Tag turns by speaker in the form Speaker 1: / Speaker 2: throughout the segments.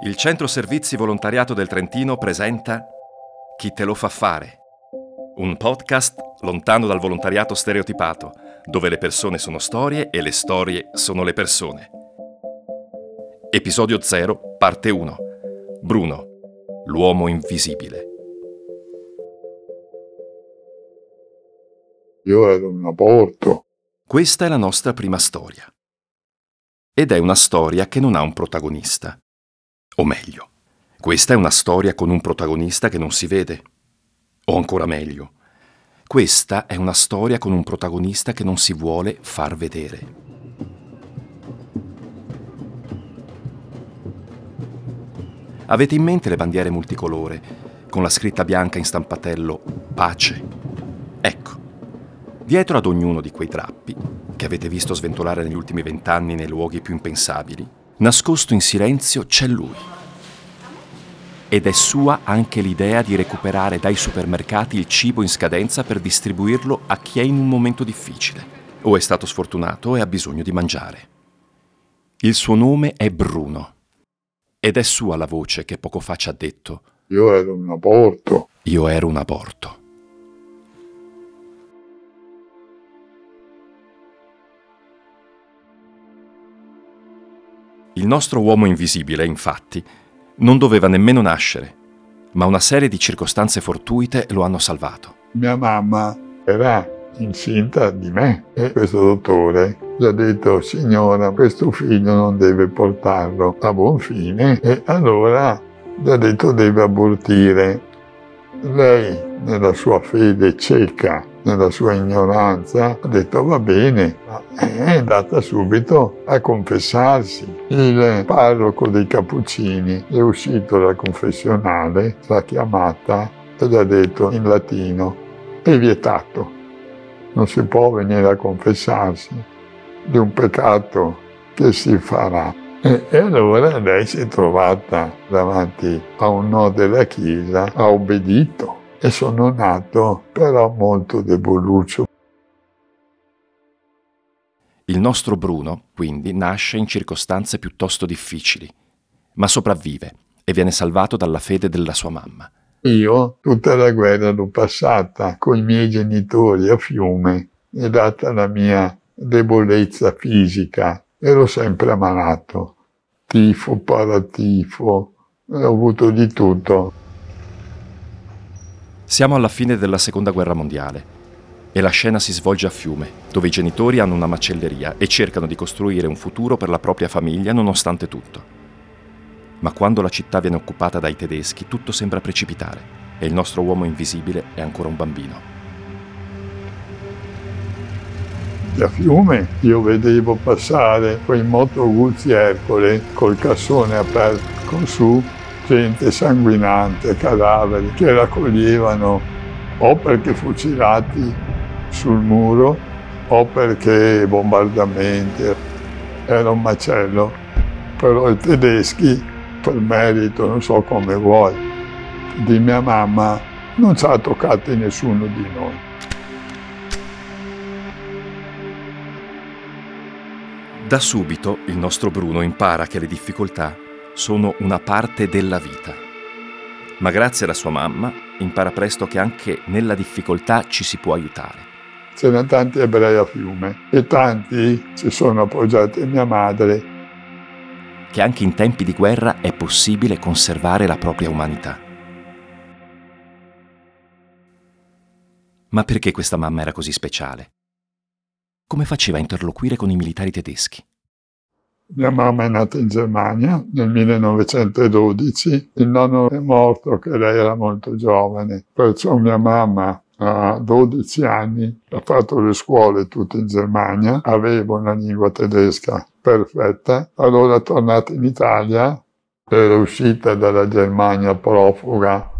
Speaker 1: Il Centro Servizi Volontariato del Trentino presenta Chi te lo fa fare? Un podcast lontano dal volontariato stereotipato, dove le persone sono storie e le storie sono le persone. Episodio 0, parte 1. Bruno, l'uomo invisibile.
Speaker 2: Io ero un aborto.
Speaker 1: Questa è la nostra prima storia. Ed è una storia che non ha un protagonista. O meglio, questa è una storia con un protagonista che non si vede. O ancora meglio, questa è una storia con un protagonista che non si vuole far vedere. Avete in mente le bandiere multicolore, con la scritta bianca in stampatello Pace? Ecco, dietro ad ognuno di quei drappi, che avete visto sventolare negli ultimi vent'anni nei luoghi più impensabili, Nascosto in silenzio c'è lui. Ed è sua anche l'idea di recuperare dai supermercati il cibo in scadenza per distribuirlo a chi è in un momento difficile, o è stato sfortunato e ha bisogno di mangiare. Il suo nome è Bruno. Ed è sua la voce che poco fa ci ha detto
Speaker 2: Io ero un aborto.
Speaker 1: Io ero un aborto. Il nostro uomo invisibile, infatti, non doveva nemmeno nascere, ma una serie di circostanze fortuite lo hanno salvato.
Speaker 2: Mia mamma era incinta di me e questo dottore gli ha detto signora questo figlio non deve portarlo a buon fine e allora gli ha detto deve abortire. Lei nella sua fede cieca nella sua ignoranza, ha detto va bene, è andata subito a confessarsi. Il parroco dei Cappuccini è uscito dal confessionale, l'ha chiamata e gli ha detto in latino, è vietato, non si può venire a confessarsi di un peccato che si farà. E, e allora lei si è trovata davanti a un no della Chiesa, ha obbedito e sono nato però molto deboluccio.
Speaker 1: Il nostro Bruno, quindi, nasce in circostanze piuttosto difficili, ma sopravvive e viene salvato dalla fede della sua mamma.
Speaker 2: Io tutta la guerra l'ho passata con i miei genitori a fiume e data la mia debolezza fisica ero sempre ammalato. Tifo, paratifo, ho avuto di tutto.
Speaker 1: Siamo alla fine della seconda guerra mondiale e la scena si svolge a Fiume, dove i genitori hanno una macelleria e cercano di costruire un futuro per la propria famiglia nonostante tutto. Ma quando la città viene occupata dai tedeschi tutto sembra precipitare e il nostro uomo invisibile è ancora un bambino.
Speaker 2: A Fiume io vedevo passare quei motoguzzi Ercole col cassone aperto con su gente sanguinante, cadaveri che raccoglievano o perché fucilati sul muro o perché bombardamenti. Era un macello, però i tedeschi, per merito, non so come vuoi, di mia mamma, non ci ha toccati nessuno di noi.
Speaker 1: Da subito il nostro Bruno impara che le difficoltà sono una parte della vita. Ma grazie alla sua mamma impara presto che anche nella difficoltà ci si può aiutare.
Speaker 2: C'erano tanti ebrei a fiume e tanti si sono appoggiati a mia madre.
Speaker 1: Che anche in tempi di guerra è possibile conservare la propria umanità. Ma perché questa mamma era così speciale? Come faceva a interloquire con i militari tedeschi?
Speaker 2: Mia mamma è nata in Germania nel 1912, il nonno è morto che lei era molto giovane, perciò mia mamma a 12 anni ha fatto le scuole tutte in Germania, aveva una lingua tedesca perfetta, allora tornata in Italia, era uscita dalla Germania profuga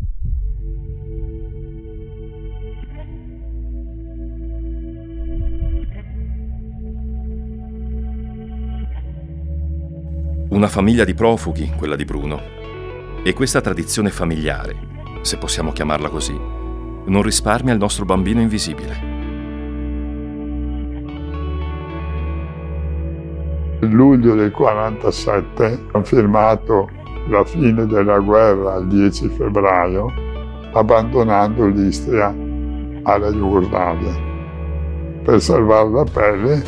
Speaker 1: Una famiglia di profughi, quella di Bruno. E questa tradizione familiare, se possiamo chiamarla così, non risparmia il nostro bambino invisibile.
Speaker 2: Nel luglio del 47 hanno firmato la fine della guerra il 10 febbraio, abbandonando l'Istria alla Jugoslavia. Per salvare la pelle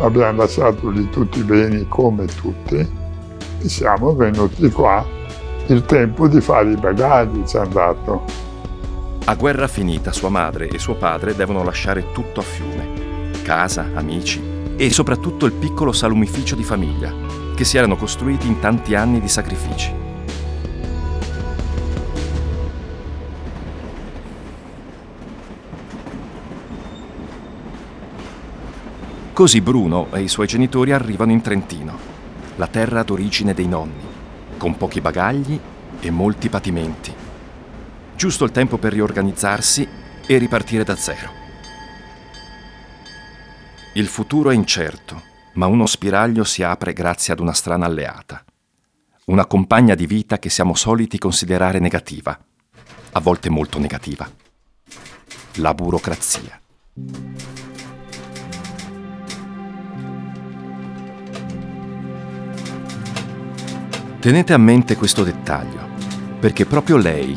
Speaker 2: abbiamo lasciato lì tutti i beni come tutti siamo venuti qua. Il tempo di fare i bagagli ci è andato.
Speaker 1: A guerra finita sua madre e suo padre devono lasciare tutto a fiume. Casa, amici e soprattutto il piccolo salumificio di famiglia, che si erano costruiti in tanti anni di sacrifici. Così Bruno e i suoi genitori arrivano in Trentino, la terra d'origine dei nonni, con pochi bagagli e molti patimenti giusto il tempo per riorganizzarsi e ripartire da zero. Il futuro è incerto, ma uno spiraglio si apre grazie ad una strana alleata. Una compagna di vita che siamo soliti considerare negativa, a volte molto negativa. La burocrazia. Tenete a mente questo dettaglio, perché proprio lei,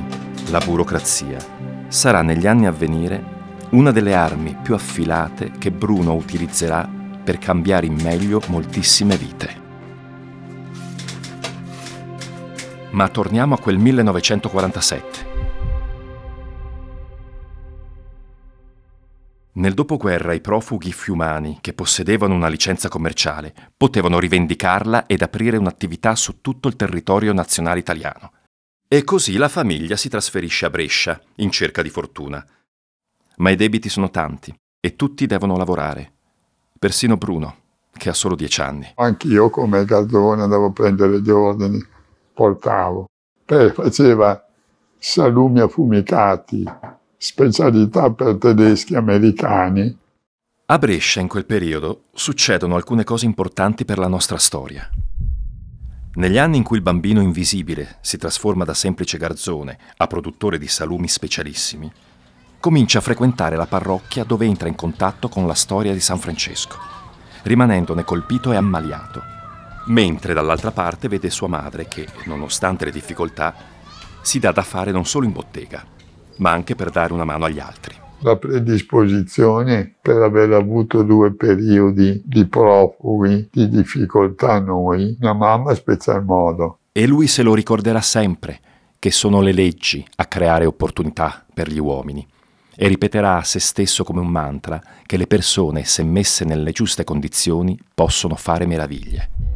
Speaker 1: la burocrazia, sarà negli anni a venire una delle armi più affilate che Bruno utilizzerà per cambiare in meglio moltissime vite. Ma torniamo a quel 1947. Nel dopoguerra i profughi fiumani che possedevano una licenza commerciale potevano rivendicarla ed aprire un'attività su tutto il territorio nazionale italiano. E così la famiglia si trasferisce a Brescia in cerca di fortuna. Ma i debiti sono tanti e tutti devono lavorare. Persino Bruno, che ha solo dieci anni.
Speaker 2: Anch'io come Gazzone andavo a prendere gli ordini, portavo. Poi faceva salumi affumicati, specialità per tedeschi americani.
Speaker 1: A Brescia in quel periodo succedono alcune cose importanti per la nostra storia. Negli anni in cui il bambino invisibile si trasforma da semplice garzone a produttore di salumi specialissimi, comincia a frequentare la parrocchia dove entra in contatto con la storia di San Francesco, rimanendone colpito e ammaliato, mentre dall'altra parte vede sua madre che, nonostante le difficoltà, si dà da fare non solo in bottega, ma anche per dare una mano agli altri
Speaker 2: la predisposizione per aver avuto due periodi di profughi, di difficoltà noi, mia mamma special modo.
Speaker 1: E lui se lo ricorderà sempre, che sono le leggi a creare opportunità per gli uomini. E ripeterà a se stesso come un mantra che le persone, se messe nelle giuste condizioni, possono fare meraviglie.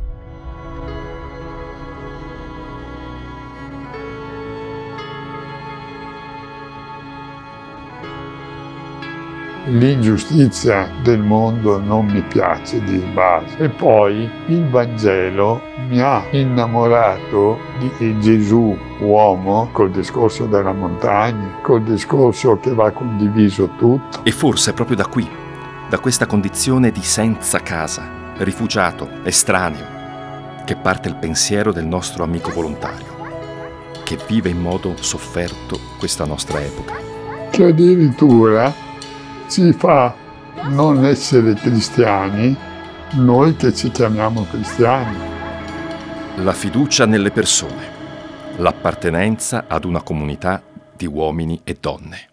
Speaker 2: L'ingiustizia del mondo non mi piace di base. E poi il Vangelo mi ha innamorato di Gesù uomo col discorso della montagna, col discorso che va condiviso tutto.
Speaker 1: E forse proprio da qui, da questa condizione di senza casa, rifugiato, estraneo, che parte il pensiero del nostro amico volontario, che vive in modo sofferto questa nostra epoca.
Speaker 2: Che addirittura ci fa non essere cristiani noi che ci chiamiamo cristiani.
Speaker 1: La fiducia nelle persone, l'appartenenza ad una comunità di uomini e donne.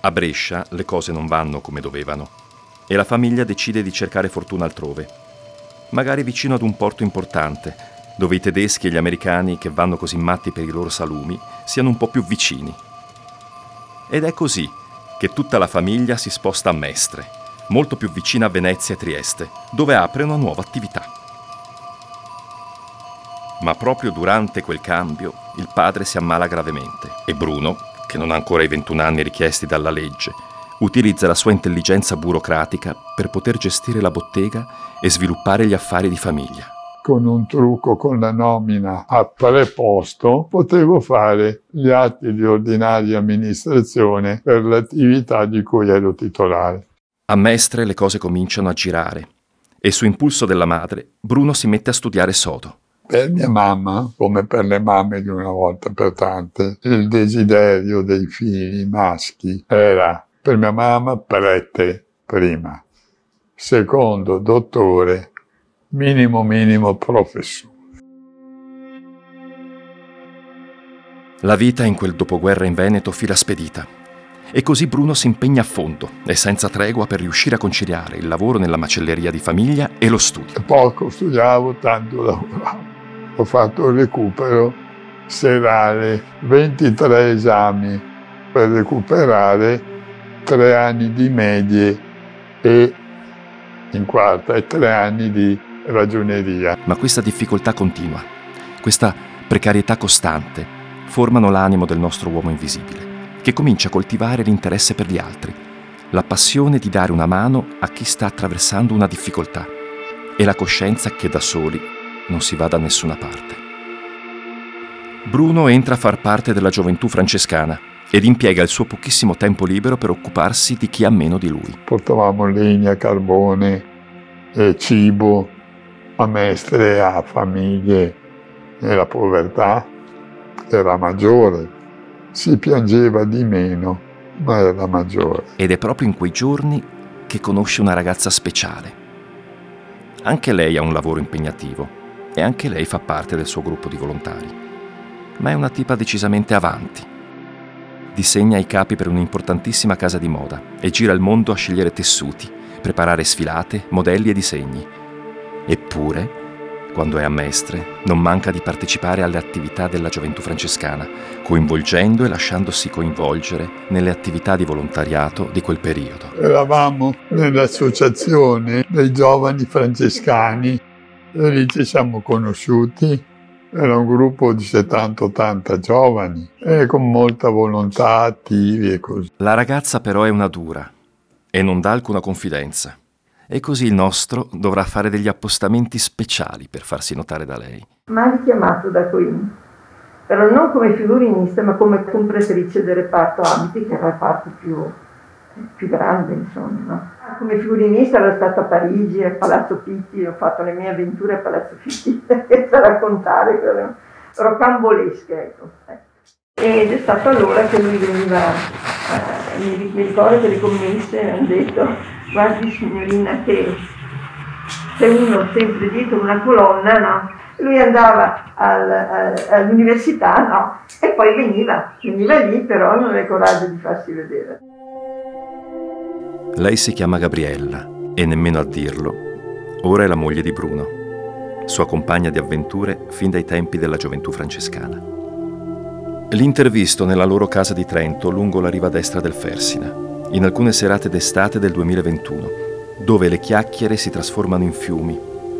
Speaker 1: A Brescia le cose non vanno come dovevano e la famiglia decide di cercare fortuna altrove, magari vicino ad un porto importante dove i tedeschi e gli americani che vanno così matti per i loro salumi siano un po' più vicini. Ed è così che tutta la famiglia si sposta a Mestre, molto più vicina a Venezia e Trieste, dove apre una nuova attività. Ma proprio durante quel cambio il padre si ammala gravemente e Bruno, che non ha ancora i 21 anni richiesti dalla legge, utilizza la sua intelligenza burocratica per poter gestire la bottega e sviluppare gli affari di famiglia
Speaker 2: con un trucco, con la nomina a preposto, potevo fare gli atti di ordinaria amministrazione per l'attività di cui ero titolare.
Speaker 1: A Mestre le cose cominciano a girare e su impulso della madre Bruno si mette a studiare sodo.
Speaker 2: Per mia mamma, come per le mamme di una volta per tante, il desiderio dei figli maschi era per mia mamma prete prima secondo dottore, minimo minimo professore.
Speaker 1: La vita in quel dopoguerra in Veneto fila spedita. E così Bruno si impegna a fondo e senza tregua per riuscire a conciliare il lavoro nella macelleria di famiglia e lo studio.
Speaker 2: Poco studiavo, tanto lavoravo. Ho fatto il recupero serale, 23 esami per recuperare tre anni di medie e in quarta e tre anni di ragioneria.
Speaker 1: Ma questa difficoltà continua, questa precarietà costante, formano l'animo del nostro uomo invisibile, che comincia a coltivare l'interesse per gli altri, la passione di dare una mano a chi sta attraversando una difficoltà e la coscienza che da soli non si va da nessuna parte. Bruno entra a far parte della gioventù francescana ed impiega il suo pochissimo tempo libero per occuparsi di chi ha meno di lui.
Speaker 2: Portavamo legna, carbone, eh, cibo a mestre, a famiglie e la povertà era maggiore. Si piangeva di meno, ma era maggiore.
Speaker 1: Ed è proprio in quei giorni che conosce una ragazza speciale. Anche lei ha un lavoro impegnativo e anche lei fa parte del suo gruppo di volontari. Ma è una tipa decisamente avanti disegna i capi per un'importantissima casa di moda e gira il mondo a scegliere tessuti, preparare sfilate, modelli e disegni. Eppure, quando è a Mestre, non manca di partecipare alle attività della gioventù francescana, coinvolgendo e lasciandosi coinvolgere nelle attività di volontariato di quel periodo.
Speaker 2: Eravamo nell'associazione dei giovani francescani, e lì ci siamo conosciuti era un gruppo di 70-80 giovani e con molta volontà, attivi e così.
Speaker 1: La ragazza però è una dura e non dà alcuna confidenza. E così il nostro dovrà fare degli appostamenti speciali per farsi notare da lei.
Speaker 3: Mai chiamato da Queen, però non come figurinista ma come compratrice del reparto abiti, che era il reparto più più grande, insomma. No? Come figurinista ero stata a Parigi, a Palazzo Pitti, ho fatto le mie avventure a Palazzo Pitti, senza raccontare, quelle rocambolesche, ecco. Ed è stato allora che lui veniva, eh, mi ricordo che le commesse hanno detto, guardi signorina che c'è uno sempre dietro una colonna, no? Lui andava al, all'università, no? E poi veniva, veniva lì, però non aveva coraggio di farsi vedere.
Speaker 1: Lei si chiama Gabriella e nemmeno a dirlo, ora è la moglie di Bruno, sua compagna di avventure fin dai tempi della gioventù francescana. L'intervisto nella loro casa di Trento lungo la riva destra del Fersina, in alcune serate d'estate del 2021, dove le chiacchiere si trasformano in fiumi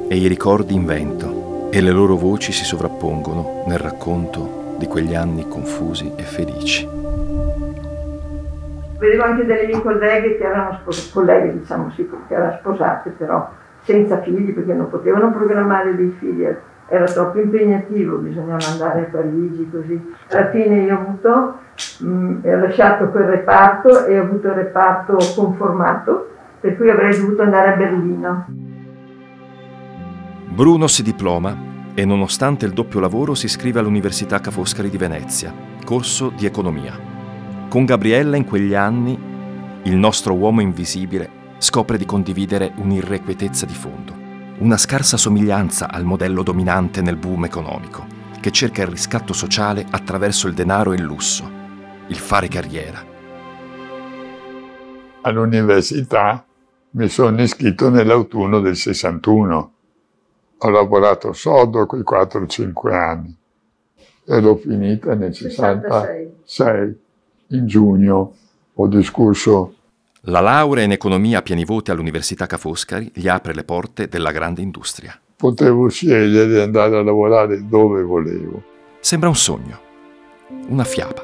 Speaker 1: e i ricordi in vento e le loro voci si sovrappongono nel racconto di quegli anni confusi e felici.
Speaker 3: Vedevo anche delle mie colleghe che erano sposate, colleghe diciamo sì, che erano sposate però senza figli perché non potevano programmare dei figli, era troppo impegnativo, bisognava andare a Parigi così. Alla fine io ho avuto, mh, ho lasciato quel reparto e ho avuto il reparto conformato, per cui avrei dovuto andare a Berlino.
Speaker 1: Bruno si diploma e nonostante il doppio lavoro si iscrive all'Università Ca' Foscari di Venezia, corso di economia. Con Gabriella in quegli anni, il nostro uomo invisibile scopre di condividere un'irrequietezza di fondo, una scarsa somiglianza al modello dominante nel boom economico, che cerca il riscatto sociale attraverso il denaro e il lusso, il fare carriera.
Speaker 2: All'università mi sono iscritto nell'autunno del 61. Ho lavorato sodo quei 4-5 anni e l'ho finita nel 66. 66 in giugno ho discusso.
Speaker 1: La laurea in economia a pieni voti all'Università Ca' Foscari gli apre le porte della grande industria.
Speaker 2: Potevo scegliere di andare a lavorare dove volevo.
Speaker 1: Sembra un sogno, una fiaba.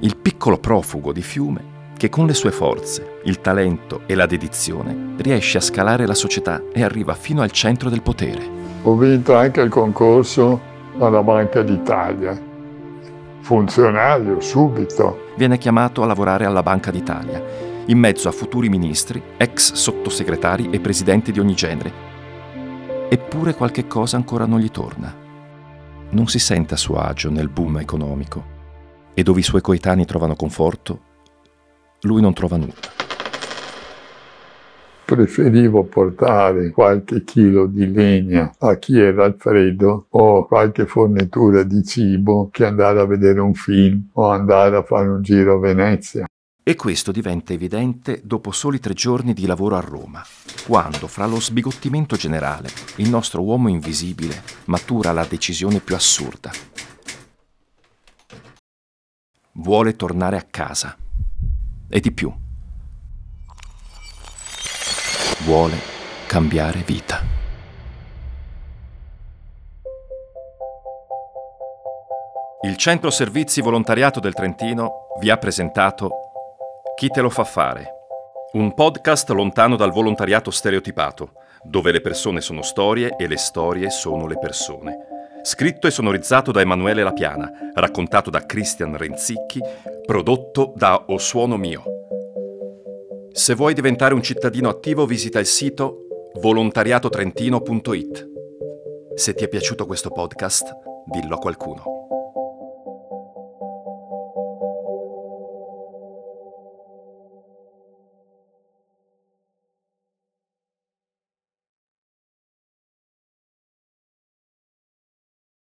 Speaker 1: Il piccolo profugo di fiume che con le sue forze, il talento e la dedizione riesce a scalare la società e arriva fino al centro del potere.
Speaker 2: Ho vinto anche il concorso alla Banca d'Italia funzionario subito.
Speaker 1: Viene chiamato a lavorare alla Banca d'Italia, in mezzo a futuri ministri, ex sottosegretari e presidenti di ogni genere. Eppure qualche cosa ancora non gli torna. Non si sente a suo agio nel boom economico e dove i suoi coetanei trovano conforto, lui non trova nulla.
Speaker 2: preferivo portare qualche chilo di legna a chi era al freddo o qualche fornitura di cibo che andare a vedere un film o andare a fare un giro a Venezia.
Speaker 1: E questo diventa evidente dopo soli tre giorni di lavoro a Roma, quando, fra lo sbigottimento generale, il nostro uomo invisibile matura la decisione più assurda. Vuole tornare a casa. E di più. Vuole cambiare vita. Il Centro Servizi Volontariato del Trentino vi ha presentato chi te lo fa fare? Un podcast lontano dal volontariato stereotipato, dove le persone sono storie e le storie sono le persone. Scritto e sonorizzato da Emanuele Lapiana, raccontato da Christian Renzicchi, prodotto da O Suono Mio. Se vuoi diventare un cittadino attivo visita il sito volontariatotrentino.it. Se ti è piaciuto questo podcast, dillo a qualcuno.